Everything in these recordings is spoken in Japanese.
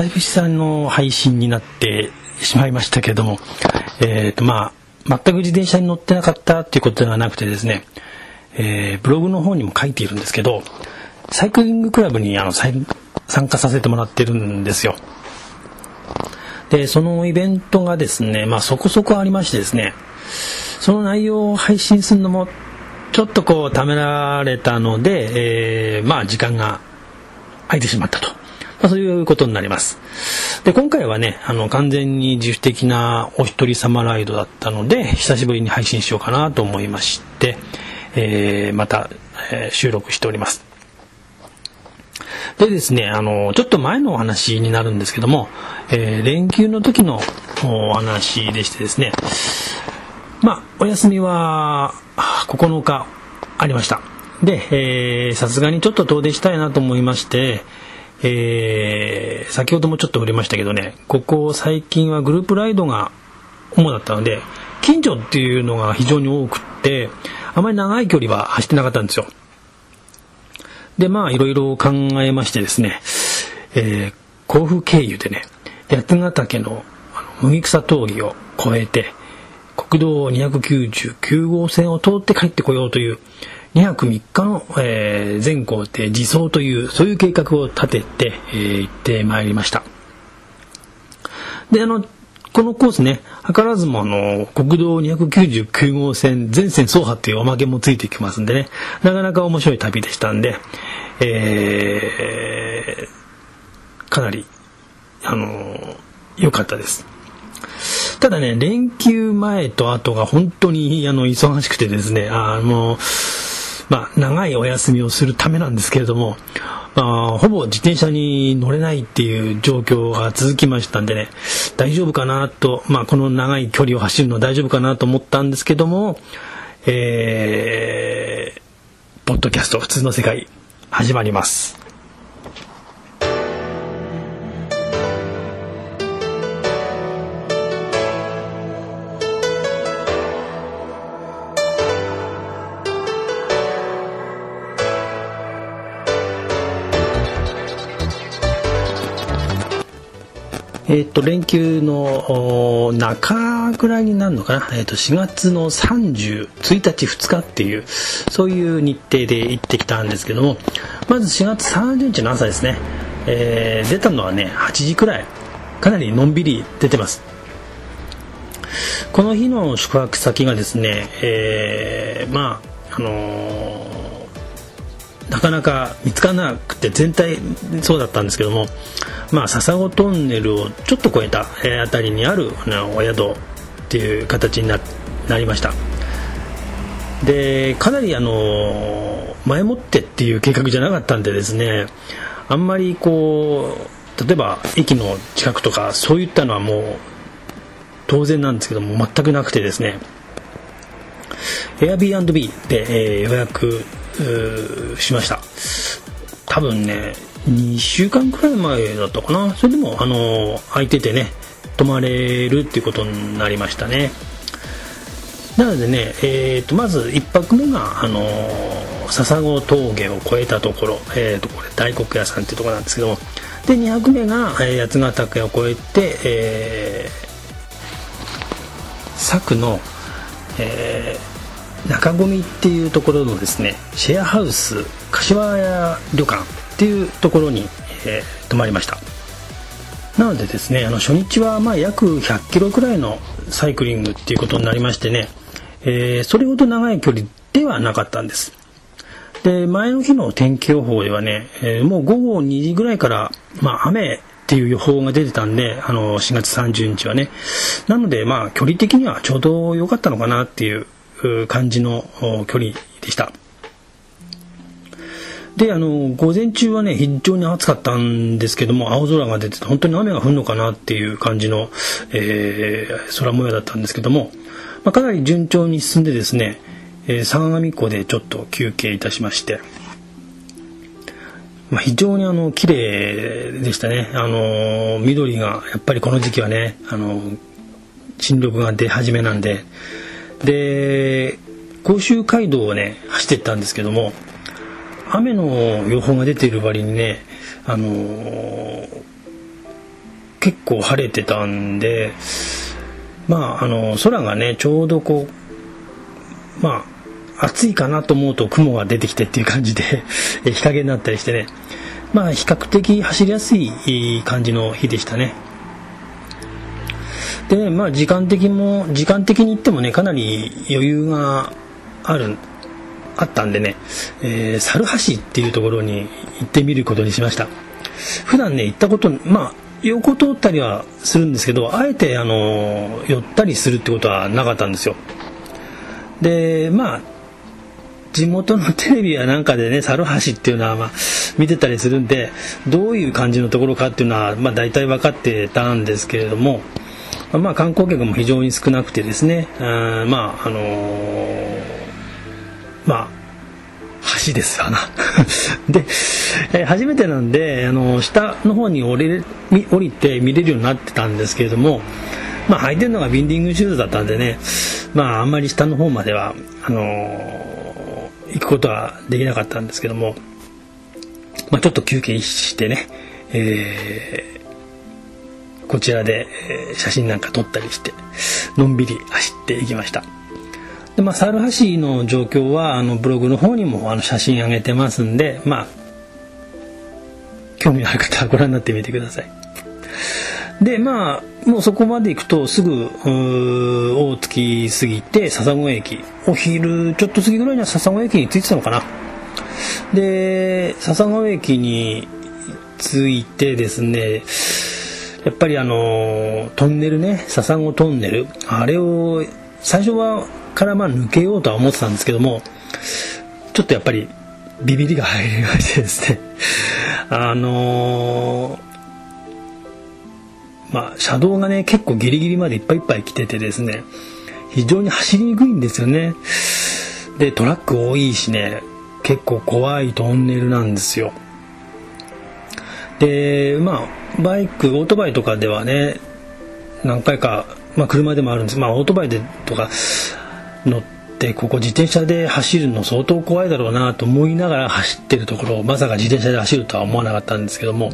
久々の配信になってしまいましたけれども、えっ、ー、とまあ、全く自転車に乗ってなかったっていうことではなくてですね、えー、ブログの方にも書いているんですけど、サイクリングクラブにあの参加させてもらってるんですよ。で、そのイベントがですね、まあそこそこありましてですね、その内容を配信するのもちょっとこうためられたので、えー、まあ時間が空いてしまったと。まあ、そういうことになります。で、今回はね、あの、完全に自主的なお一人様ライドだったので、久しぶりに配信しようかなと思いまして、えー、また、えー、収録しております。でですね、あの、ちょっと前のお話になるんですけども、えー、連休の時のお話でしてですね、まあ、お休みは9日ありました。で、さすがにちょっと遠出したいなと思いまして、えー、先ほどもちょっと触れましたけどね、ここ最近はグループライドが主だったので、近所っていうのが非常に多くって、あまり長い距離は走ってなかったんですよ。で、まあ、いろいろ考えましてですね、えー、甲府経由でね、八ヶ岳の麦草峠を越えて、国道299号線を通って帰ってこようという、2泊3日の、えー、全行程自走という、そういう計画を立てて、えー、行ってまいりました。で、あの、このコースね、図らずもあの、国道299号線全線走破っていうおまけもついてきますんでね、なかなか面白い旅でしたんで、えー、かなり、あの良かったです。ただね、連休前と後が本当にあの忙しくてですね、あの、まあ、長いお休みをするためなんですけれども、まあ、ほぼ自転車に乗れないっていう状況が続きましたんでね、大丈夫かなと、まあ、この長い距離を走るの大丈夫かなと思ったんですけども、えー、ポッドキャスト普通の世界始まります。えっ、と、連休の中ぐらいになるのかな、えっ、と、4月の30、1日、2日っていう、そういう日程で行ってきたんですけども、まず4月30日の朝ですね、えー、出たのはね、8時くらい、かなりのんびり出てます。この日の宿泊先がですね、えー、まあ、あのーなかなか見つからなくて全体そうだったんですけどもまあ笹子トンネルをちょっと越えた、辺りにあるお宿っていう形になりました。でかなりあの前もってっていう計画じゃなかったんでですねあんまりこう例えば駅の近くとかそういったのはもう当然なんですけども全くなくてですね。Airbnb で、えー、予約しました。多分ね2週間くらい前だったかな。それでもあの空いててね泊まれるっていうことになりましたね。なのでね、えー、とまず1泊目があの笹子峠を越えたところ、えー、とこれ大黒屋さんっていうところなんですけども。で2泊目が、え、八ヶ岳を越えて、えー、佐久の、えー、中込っていうところのですねシェアハウス柏屋旅館っていうところに、えー、泊まりましたなのでですねあの初日はま約100キロくらいのサイクリングっていうことになりましてね、えー、それほど長い距離ではなかったんですで前の日の天気予報ではね、えー、もう午後2時ぐらいから、まあ、雨っていう予報が出てたんで、あの、4月30日はね。なので、まあ、距離的にはちょうど良かったのかなっていう感じの距離でした。で、あの、午前中はね、非常に暑かったんですけども、青空が出てて、本当に雨が降るのかなっていう感じの、えー、空模様だったんですけども、まあ、かなり順調に進んでですね、えー、相模湖でちょっと休憩いたしまして、まあ、非常にあの、綺麗でしたね。あの、緑が、やっぱりこの時期はね、あの、新緑が出始めなんで、で甲州街道をね走ってったんですけども雨の予報が出ている割にねあのー、結構晴れてたんでまああの空がねちょうどこうまあ暑いかなと思うと雲が出てきてっていう感じで 日陰になったりしてね。まあ比較的走りやすい感じの日でしたね。でまあ時間的も時間的に言ってもねかなり余裕があるあったんでね、えー、猿橋っていうところに行ってみることにしました。普段ね行ったことまあ横通ったりはするんですけどあえてあの寄ったりするってことはなかったんですよ。でまあ地元のテレビやなんかでね猿橋っていうのはまあ見てたりするんでどういう感じのところかっていうのはまあ大体分かってたんですけれどもまあ観光客も非常に少なくてですねあまああのー、まあ橋ですわな。で、えー、初めてなんであの下の方に降り降りて見れるようになってたんですけれどもまあ履いてるのがビンディングシューズだったんでねまああんまり下の方まではあの、行くことはできなかったんですけども、まあ、ちょっと休憩してね、えー、こちらで写真なんか撮ったりしてのんびり走っていきました。でまあ、猿橋の状況はあのブログの方にもあの写真上げてますんで、まあ、興味のある方はご覧になってみてください。でまあもうそこまで行くとすぐ大月過ぎて笹子駅お昼ちょっと過ぎぐらいには笹子駅に着いてたのかなで笹子駅に着いてですねやっぱりあのトンネルね笹子トンネル。あれを最初はからまあ抜けようとは思ってたんですけどもちょっとやっぱりビビりが入りましてですね。あの、まあ車道がね結構ギリギリまでいっぱいいっぱい来ててですね。非常に走りにくいんですよね。でトラック多いしね結構怖いトンネルなんですよ。でまあバイクオートバイとかではね何回か、まあ、車でもあるんです。まあオートバイでとか乗ってここ自転車で走るの相当怖いだろうなと思いながら走ってるところをまさか自転車で走るとは思わなかったんですけども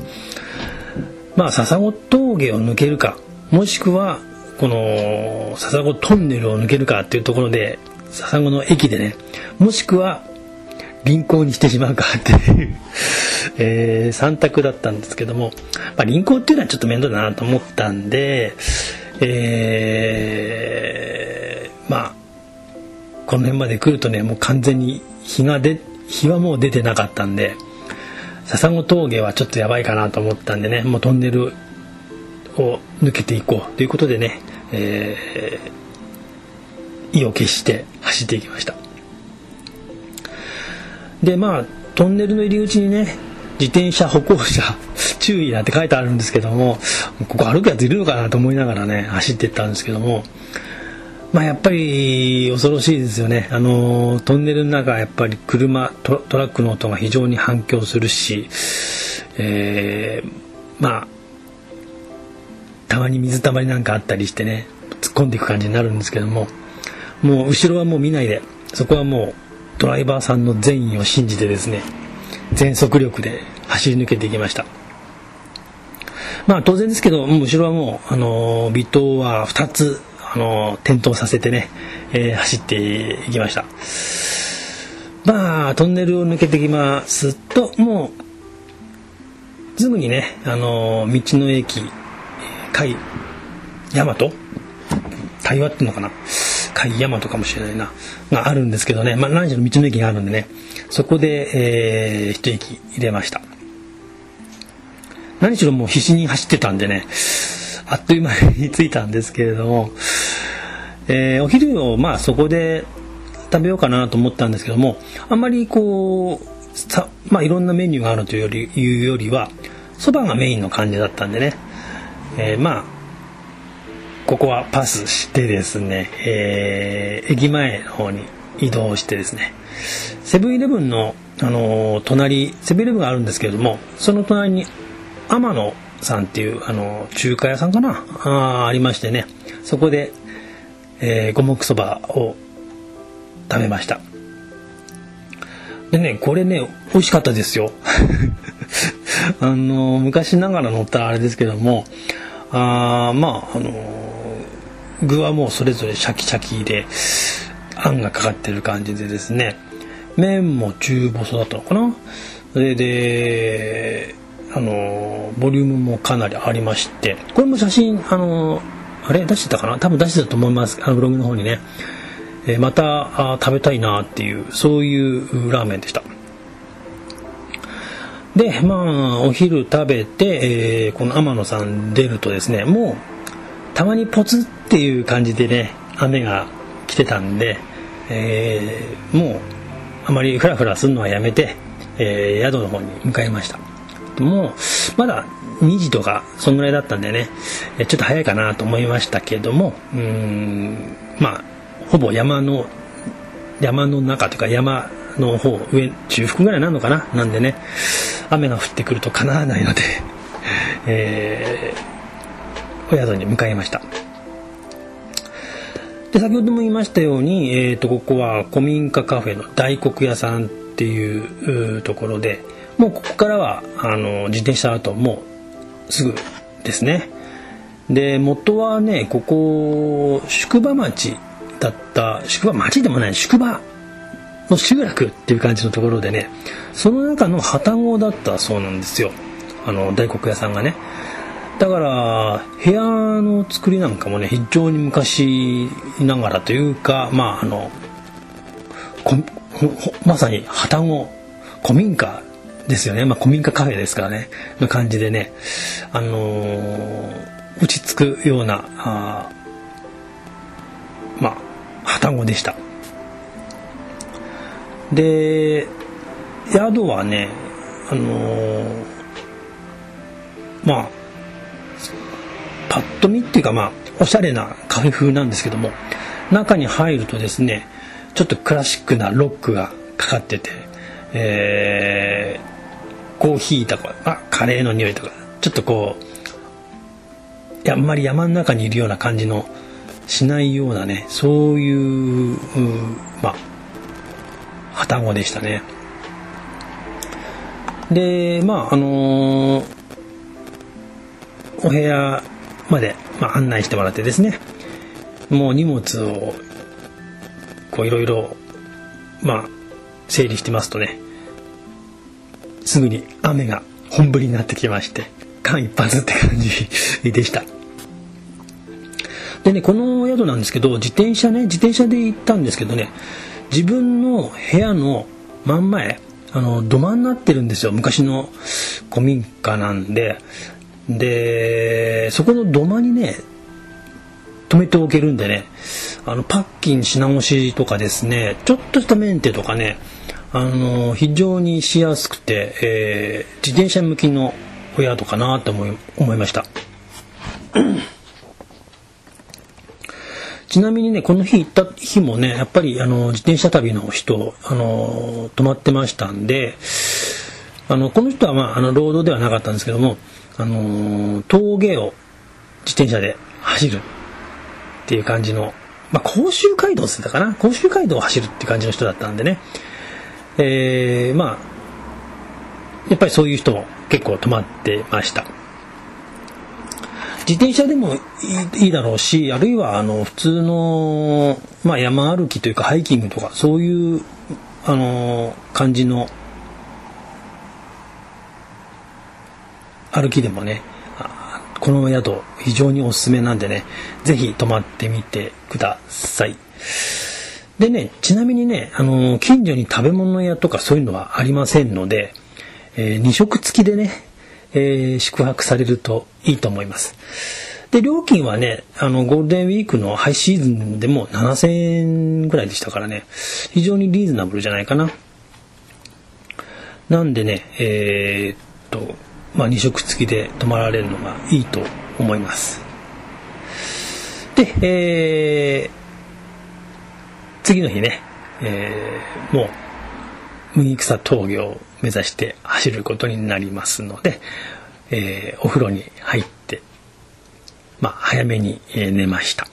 まあ笹子峠を抜けるかもしくはこの笹子トンネルを抜けるかっていうところで笹子の駅でねもしくは臨行にしてしまうかっていうえー、3択だったんですけども、まあ、臨行っていうのはちょっと面倒だなと思ったんで、えー、まあこの辺まで来るとねもう完全に日が出日はもう出てなかったんで笹子峠はちょっとやばいかなと思ったんでねもうトンネルを抜けていこうということでね、えー、意を決して走っていきました。でまあトンネルの入り口にね自転車歩行者 注意なんて書いてあるんですけどもここ歩くやついるのかなと思いながらね走っていったんですけどもまあ、やっぱり恐ろしいですよね、あのトンネルの中やっぱり車トラックの音が非常に反響するし、えー、まあたまに水たまりなんかあったりしてね突っ込んでいく感じになるんですけどももう後ろはもう見ないでそこはもうドライバーさんの善意を信じてですね全速力で走り抜けていきました。まあ当然ですけど後ろはもうあの微糖は2つあの転倒させてね、えー、走っていきました。まあトンネルを抜けてきますともうすぐにねあの道の駅海大和対話っていうのかな？海大和かもしれないながあるんですけどね、まあ、何時の道の駅があるんでね。そこで、えー、一駅入れました。何しろもう必死に走ってたんでねあっという間に着いたんですけれども、えー、お昼をまあそこで食べようかなと思ったんですけどもあんまりこうさ、まあ、いろんなメニューがあるというよりいうよりはそばがメインの感じだったんでね、えー、まあここはパスしてですね、えー、駅前の方に移動してですね。セブンイレブンの、あのー、隣セブンイレブンがあるんですけれどもその隣に天野さんっていうあの中華屋さんかな？あありましてね。そこで、えー、五目そばを食べました。でねこれね美味しかったですよ。あの昔ながらのったあれですけどもあまああの具はもうそれぞれシャキシャキであんがかかってる感じでですね。麺も中細だったのかな。それであのボリュームもかなりありまして。これも写真あのあれ？出してたかな？多分出してたと思います。あのブログの方にね、えー、また食べたいなっていうそういうラーメンでした。でまあお昼食べて、えー、この天野さん出るとですねもうたまにポツっていう感じでね雨が来てたんで、えー、もうあまりフラフラするのはやめて、えー、宿の方に向かいました。もうまだ2時とかそんぐらいだったんでねちょっと早いかなと思いましたけどもうんまあほぼ山の山の中というか山の方上中腹ぐらいなのかななんでね雨が降ってくるとかなわないので、えー、お宿に向かいました。で先ほども言いましたように、えーと、ここは古民家カフェの大黒屋さんっていうところでもうここからはあの自転車だともうすぐですね。で元はねここ宿場町だった宿場町でもない宿場の集落っていう感じのところでねその中の旅籠だったそうなんですよ。あの大黒屋さんがね。だから部屋の作りなんかもね非常に昔ながらというかまああのまさに旅籠古民家ですよね、まあ、古民家カフェですからね。の感じでね。あのー、落ち着くようなあまあ旅籠でした。で宿はねあのー、まあパッと見っていうかまあおしゃれなカフェ風なんですけども中に入るとですねちょっとクラシックなロックがかかってて、えー、コーヒーとかあカレーの匂いとかちょっとこうあんまり山の中にいるような感じのしないようなねそういうまあ破綻語でしたね。でまああのー、お部屋まで、まあ、案内してもらってですねもう荷物をこういろいろま整理してますとねすぐに雨が本降りになってきまして間一髪って感じでした。でねこの宿なんですけど自転車ね自転車で行ったんですけどね自分の部屋の真ん前あの土間になってるんですよ。昔の古民家なんででそこの土間にね止めておけるんでねあのパッキン品押しとかですねちょっとしたメンテとかねあの非常にしやすくて、えー、自転車向きのお宿かなと思い思いました。ちなみにねこの日行った日もねやっぱりあの自転車旅の人あの泊まってましたんであのこの人は、まあ、あの労働ではなかったんですけどもあの峠を自転車で走るっていう感じの、まあ、甲州街道って言ったかな？甲州街道を走るって感じの人だったんでね、えー、まあやっぱりそういう人も結構泊まってました。自転車でもいいだろうしあるいはあの普通の、まあ、山歩きというかハイキングとかそういうあの感じの歩きでもねこの宿非常におすすめなんでね是非泊まってみてください。でねちなみにねあの近所に食べ物屋とかそういうのはありませんので、えー、2食付きでね、えー、宿泊されるといいと思います。で料金はねあのゴールデンウィークのハイシーズンでも7000円ぐらいでしたからね非常にリーズナブルじゃないかな。なんでねえー、っとまあ、2食付きで泊まられるのがいいと思います。で、えー、次の日ね、えー、もう麦草峠を目指して走ることになりますので、えー、お風呂に入って、まあ、早めに寝ました。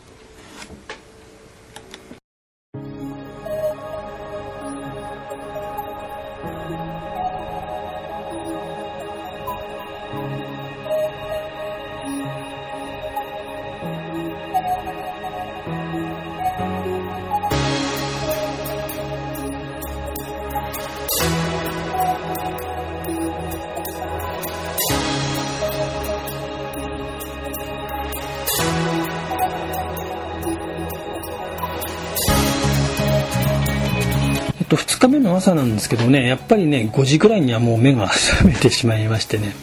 と2日目の朝なんですけどねやっぱりね5時くらいにはもう目が 覚めてしまいましてね。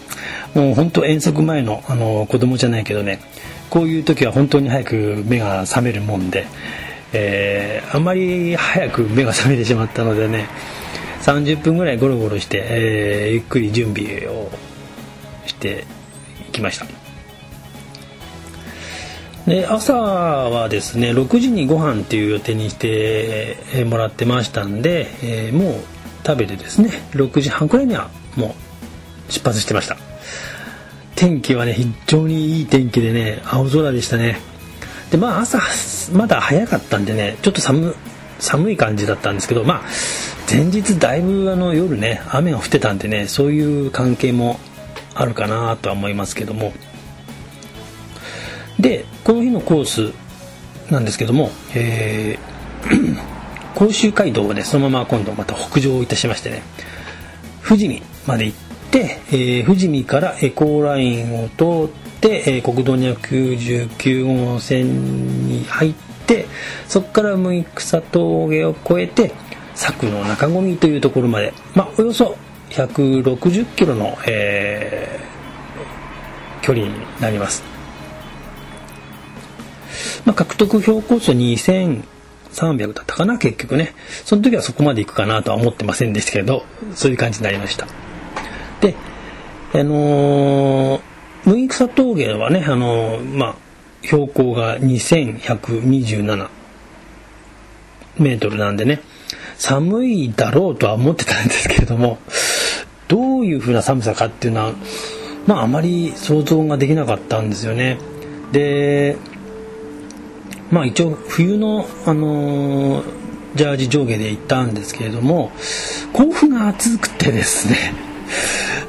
もう本当遠足前のあの子供じゃないけどね。こういう時は本当に早く目が覚めるもんで、えー、あまり早く目が覚めてしまったのでね30分ぐらいゴロゴロして、えー、ゆっくり準備をしてきました。で朝はですね6時にご飯っていう予定にしてもらってましたんで、えー、もう食べてですね6時半くらいにはもう出発してました。天気はね非常にいい天気でね青空でしたね。でまあ朝まだ早かったんでねちょっと寒寒い感じだったんですけどまあ前日だいぶあの夜ね雨が降ってたんでねそういう関係もあるかなとは思いますけどもでこの日のコースなんですけども、えー、甲州街道をねそのまま今度また北上いたしましてね富士見まで行って、えー、富士見からエコーラインを通って、えー、国道299号線に入ってそこから六草峠を越えて佐久の中込というところまで、まあ、およそ160キロの、えー、距離になります。まあ、獲得標高差2300だったかな結局ね。その時はそこまで行くかなとは思ってませんでしたけどそういう感じになりました。であのー、六草峠はね、あのー、まあ、標高が2127メートルなんでね寒いだろうとは思ってたんですけれどもどういう風な寒さかっていうのはまああまり想像ができなかったんですよね。でまあ一応冬の、あのー、ジャージ上下で行ったんですけれども甲府が暑くてですね。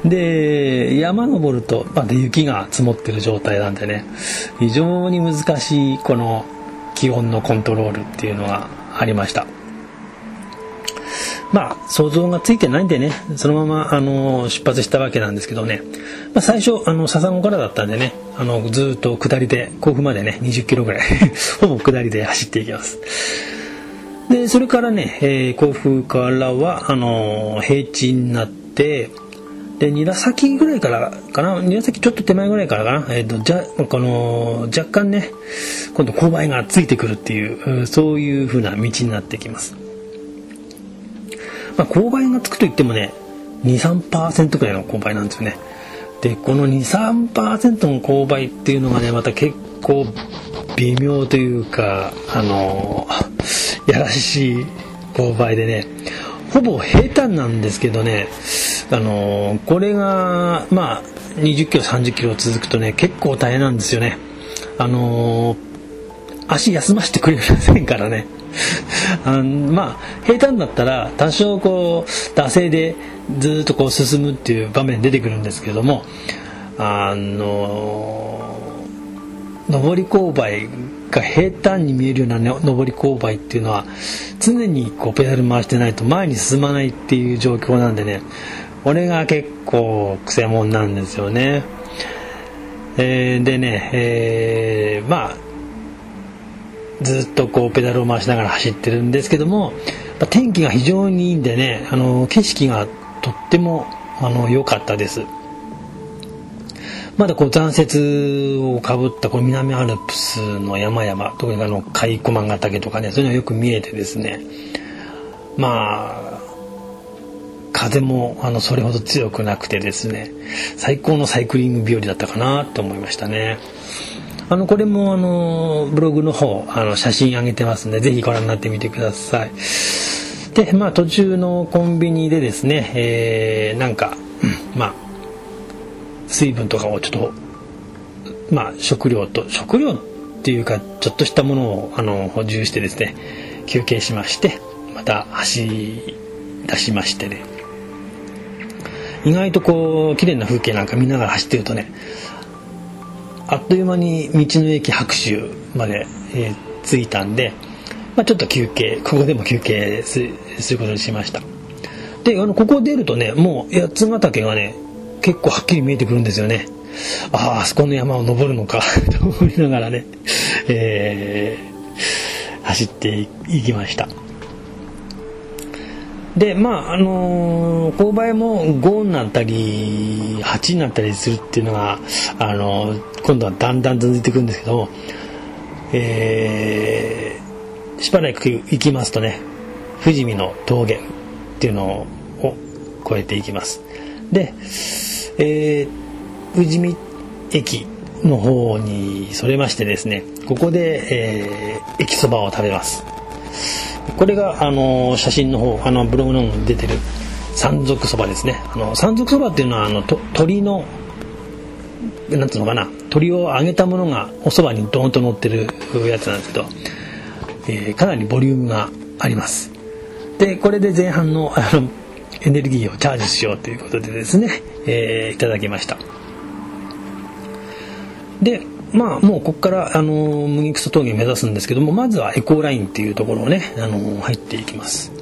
で山登るとまあ、で雪が積もってる状態なんでね。非常に難しいこの気温のコントロールっていうのがありました。まあ想像がついてないんでねそのままあの出発したわけなんですけどね、まあ、最初あの笹子からだったんでねあのずっと下りで甲府までね20キロぐらい ほぼ下りで走っていきます。でそれからね、えー、甲府からはあの平地になってで韮崎ぐらいからかな韮崎ちょっと手前ぐらいからかな、えーと、じゃこの若干ね今度勾配がついてくるっていうそういう風な道になってきます。まあ、勾配がつくといってもね23%くらいの勾配なんですよね。でこの23%の勾配っていうのがねまた結構微妙というかあのやらしい勾配でねほぼ平坦なんですけどねあのこれがまあ20キロ30キロ続くとね結構大変なんですよね。あの足休ませてくれませんからねあのまあ平坦だったら多少こう惰性でずっとこう進むっていう場面出てくるんですけどもあの上り勾配が平坦に見えるような、ね、上り勾配っていうのは常にこうペダル回してないと前に進まないっていう状況なんでねこれが結構くせ者なんですよね。えー、でね、えー、まあずっとこうペダルを回しながら走ってるんですけどもま天気が非常にいいんでねあの景色がとっても良かったですまだこう残雪をかぶったこの南アルプスの山々特にあの甲斐駒ヶ岳とかねそういうのがよく見えてですねまあ風もあのそれほど強くなくてですね最高のサイクリング日和だったかなと思いましたね。あのこれもあのブログの方あの写真上げてますんでぜひご覧になってみてください。でまあ途中のコンビニでですね、えー、なんか、うん、まあ水分とかをちょっとまあ食料と食料っていうかちょっとしたものをあの補充してですね休憩しましてまた走り出しましてね。意外とこう綺麗な風景なんか見ながら走ってるとねあっという間に道の駅白州まで、えー、着いたんで、まあ、ちょっと休憩ここでも休憩することにしました。であのここ出るとねもう八ヶ岳がね結構はっきり見えてくるんですよね。あああそこの山を登るのか と思いながらね、えー、走っていきました。でまああのー、勾配も5になったり8になったりするっていうのが、あのー、今度はだんだん続いていくんですけども、えー、しばらく行きますとね富士見の峠っていうのを越えていきます。で、えー、富士見駅の方にそれましてですねここで、えー、駅そばを食べます。これが、あの写真の方あのブログの方に出てる山賊そばですね。あの山賊そばっていうのはあのと鳥のなんていうのかな鶏を揚げたものがおそばにドーンと乗ってるやつなんですけど、えー、かなりボリュームがあります。でこれで前半のあのエネルギーをチャージしようということでですね、えー、いただきました。でまあもうここからあの麦草峠目指すんですけどもまずはエコーラインっていうところをねあの入っていきます。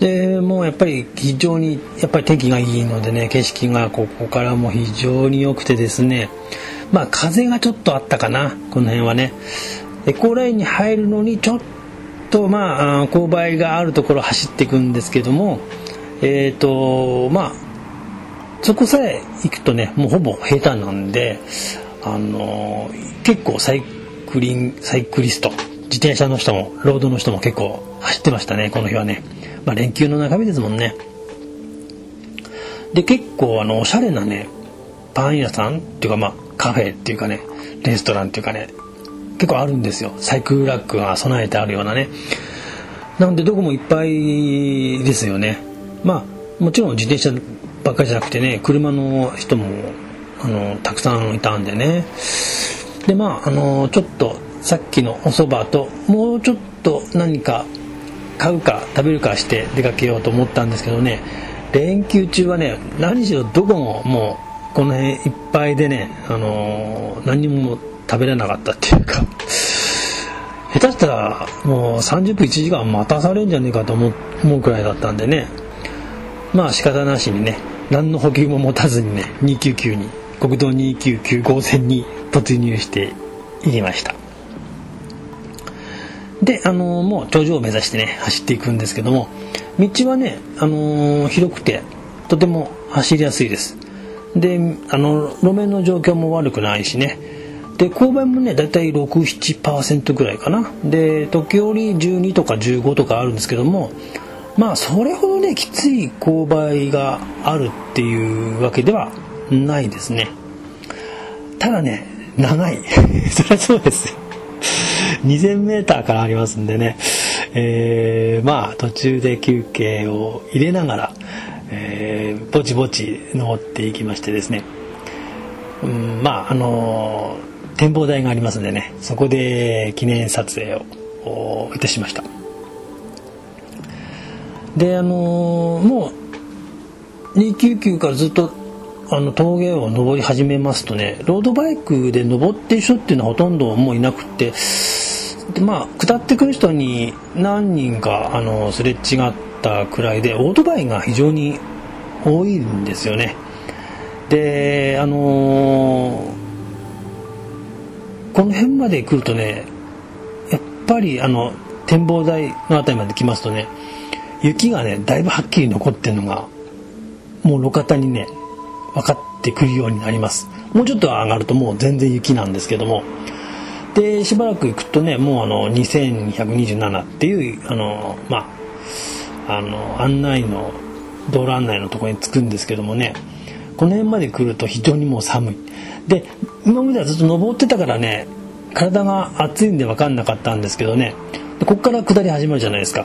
でもうやっぱり非常にやっぱり天気がいいのでね景色がここからも非常に良くてですねまあ風がちょっとあったかなこの辺はね。エコーラインに入るのにちょっとまあ勾配があるところ走っていくんですけどもえっ、ー、とまあそこさえ行くとねもうほぼ平坦なんであの結構サイクリンサイクリスト自転車の人もロードの人も結構走ってましたねこの日はね、まあ、連休の中身ですもんね。で結構あのおしゃれなねパン屋さんっていうかまあカフェっていうかねレストランっていうかね結構あるんですよ。サイクルラックが備えてあるようなね。なのでどこもいっぱいですよね。まあもちろん自転車ばっかりじゃなくてね車の人もあのたくさんいたんでね。でまああのちょっとさっきのお蕎麦ともうちょっと何か買うか食べるかして出かけようと思ったんですけどね。連休中はね何しろどこももうこの辺いっぱいでね、あの、何も食べれなかったっていうか。下手したらもう30分1時間待たされんじゃねえかと思うくらいだったんでね。まあ仕方なしにね何の補給も持たずにね299に。国道299号線に突入していきました。で、あのー、もう頂上を目指してね走っていくんですけども道はね、あのー、広くてとても走りやすいです。であの路面の状況も悪くないしね。で勾配もねだいたい67%ぐらいかな。で時折12とか15とかあるんですけどもまあそれほどねきつい勾配があるっていうわけではないですね。ただね長い。そりゃそうですよ。2000m からありますんでね、えー、まあ途中で休憩を入れながら、えー、ぼちぼち登っていきましてですね、うん、まああのー、展望台がありますんでね。そこで記念撮影をいたしました。であのー、もう299からずっとあの峠を登り始めますとねロードバイクで登ってる人っていうのはほとんどもういなくってでまあ下ってくる人に何人かあのすれ違ったくらいでオートバイが非常に多いんですよね。であのー、この辺まで来るとねやっぱりあの展望台の辺りまで来ますとね雪がねだいぶはっきり残ってるのがもう路肩にね分かってくるようになります。もうちょっと上がるともう全然雪なんですけども。でしばらく行くとねもうあの2227っていうあのまああの案内の道路案内のところに着くんですけどもね。この辺まで来ると非常にもう寒い。で今まではずっと登ってたからね体が熱いんで分かんなかったんですけどね。こっから下り始まるじゃないですか。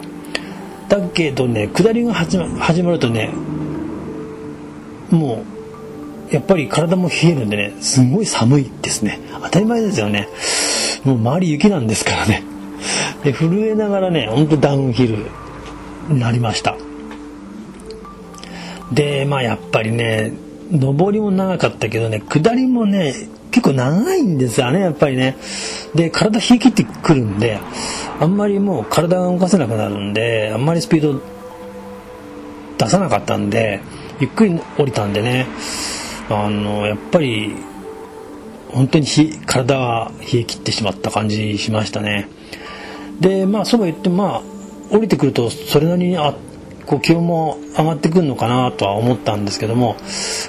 だけどね下りが始まるとねもうやっぱり体も冷えるんでねすごい寒いですね。当たり前ですよね。もう周り雪なんですからね。で震えながらねほんとダウンヒルになりました。でまあやっぱりね上りも長かったけどね下りもね結構長いんですよねやっぱりね。で体冷え切ってくるんであんまりもう体が動かせなくなるんであんまりスピード出さなかったんでゆっくり降りたんでね。あのやっぱり本当に体は冷え切ってしまった感じしましたねでまあそうは言ってまあ降りてくるとそれなりにあこう気温も上がってくるのかなとは思ったんですけども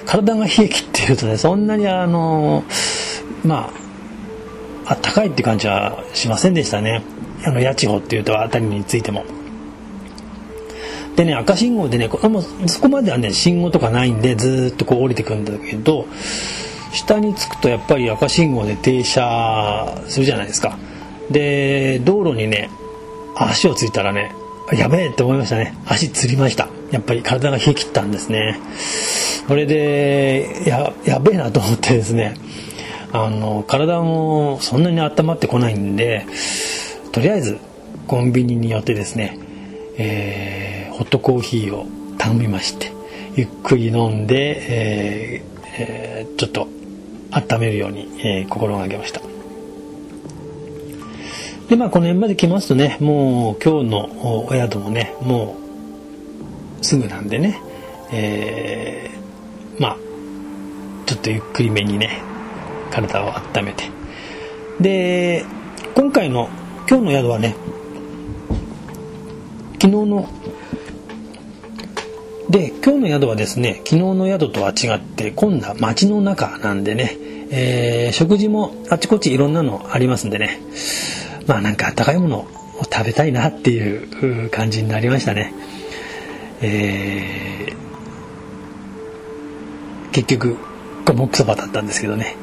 体が冷え切っているとねそんなにあのまああったかいって感じはしませんでしたねあの八千穂っていうとあたりについても。でね赤信号でねあもそこまではね信号とかないんでずっとこう降りてくんだけど下に着くとやっぱり赤信号で停車するじゃないですか。で道路にね足をついたらねやべえって思いましたね。足つりました。やっぱり体が冷え切ったんですね。それでややべえなと思ってですねあの体もそんなに温まってこないんでとりあえずコンビニによってですね、えー、ホットコーヒーを頼みましてゆっくり飲んで、えーえー、ちょっと温めるように、えー、心がけました。でまあこの辺まで来ますとねもう今日のお宿もねもうすぐなんでね、えー、まあちょっとゆっくりめにね体を温めて。で今回の今日の宿はね昨日ので今日の宿はですね昨日の宿とは違って今度は街の中なんでね、えー、食事もあちこちいろんなのありますんでねまあなんか温かいものを食べたいなっていう感じになりましたね。えー、結局、五目そばだったんですけどね。